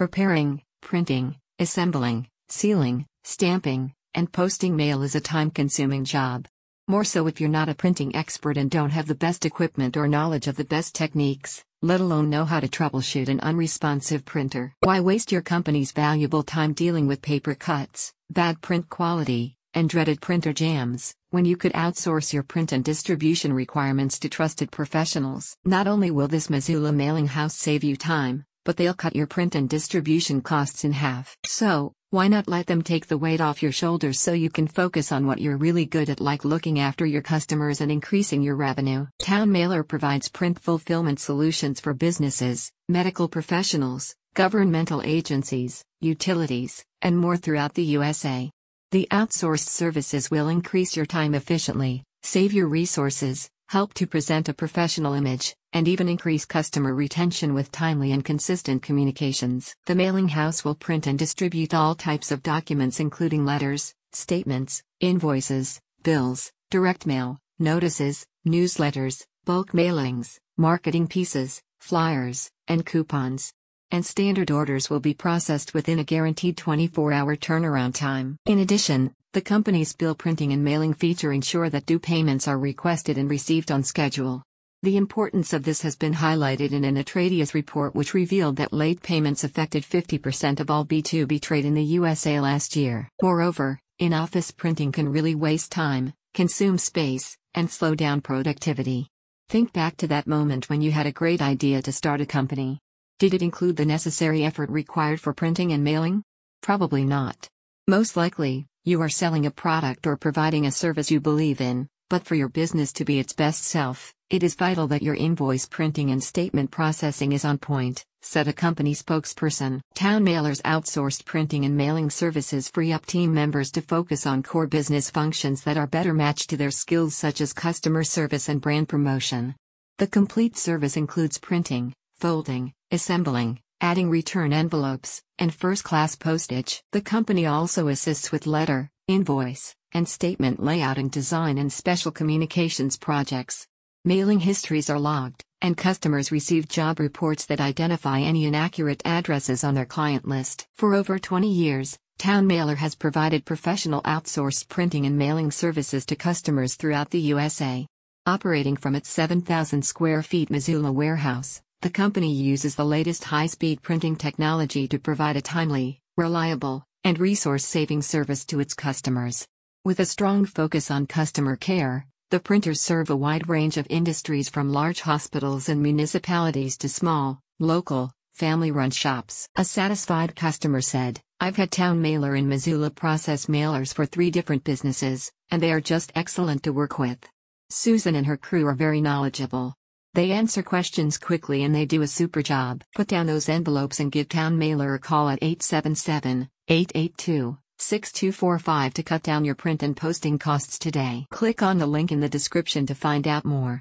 Preparing, printing, assembling, sealing, stamping, and posting mail is a time consuming job. More so if you're not a printing expert and don't have the best equipment or knowledge of the best techniques, let alone know how to troubleshoot an unresponsive printer. Why waste your company's valuable time dealing with paper cuts, bad print quality, and dreaded printer jams, when you could outsource your print and distribution requirements to trusted professionals? Not only will this Missoula mailing house save you time, but they'll cut your print and distribution costs in half. So, why not let them take the weight off your shoulders so you can focus on what you're really good at, like looking after your customers and increasing your revenue? Town Mailer provides print fulfillment solutions for businesses, medical professionals, governmental agencies, utilities, and more throughout the USA. The outsourced services will increase your time efficiently, save your resources, help to present a professional image, and even increase customer retention with timely and consistent communications. The mailing house will print and distribute all types of documents, including letters, statements, invoices, bills, direct mail, notices, newsletters, bulk mailings, marketing pieces, flyers, and coupons. And standard orders will be processed within a guaranteed 24 hour turnaround time. In addition, the company's bill printing and mailing feature ensure that due payments are requested and received on schedule. The importance of this has been highlighted in an Atradius report which revealed that late payments affected 50% of all B2B trade in the USA last year. Moreover, in office printing can really waste time, consume space, and slow down productivity. Think back to that moment when you had a great idea to start a company. Did it include the necessary effort required for printing and mailing? Probably not. Most likely, you are selling a product or providing a service you believe in, but for your business to be its best self, it is vital that your invoice printing and statement processing is on point, said a company spokesperson. Town Mailer's outsourced printing and mailing services free up team members to focus on core business functions that are better matched to their skills, such as customer service and brand promotion. The complete service includes printing, folding, assembling, adding return envelopes, and first class postage. The company also assists with letter, invoice, and statement layout and design and special communications projects. Mailing histories are logged, and customers receive job reports that identify any inaccurate addresses on their client list. For over 20 years, Town Mailer has provided professional outsourced printing and mailing services to customers throughout the USA. Operating from its 7,000 square feet Missoula warehouse, the company uses the latest high speed printing technology to provide a timely, reliable, and resource saving service to its customers. With a strong focus on customer care, the printers serve a wide range of industries from large hospitals and municipalities to small, local, family run shops. A satisfied customer said, I've had Town Mailer in Missoula process mailers for three different businesses, and they are just excellent to work with. Susan and her crew are very knowledgeable. They answer questions quickly and they do a super job. Put down those envelopes and give Town Mailer a call at 877 882 6245 to cut down your print and posting costs today. Click on the link in the description to find out more.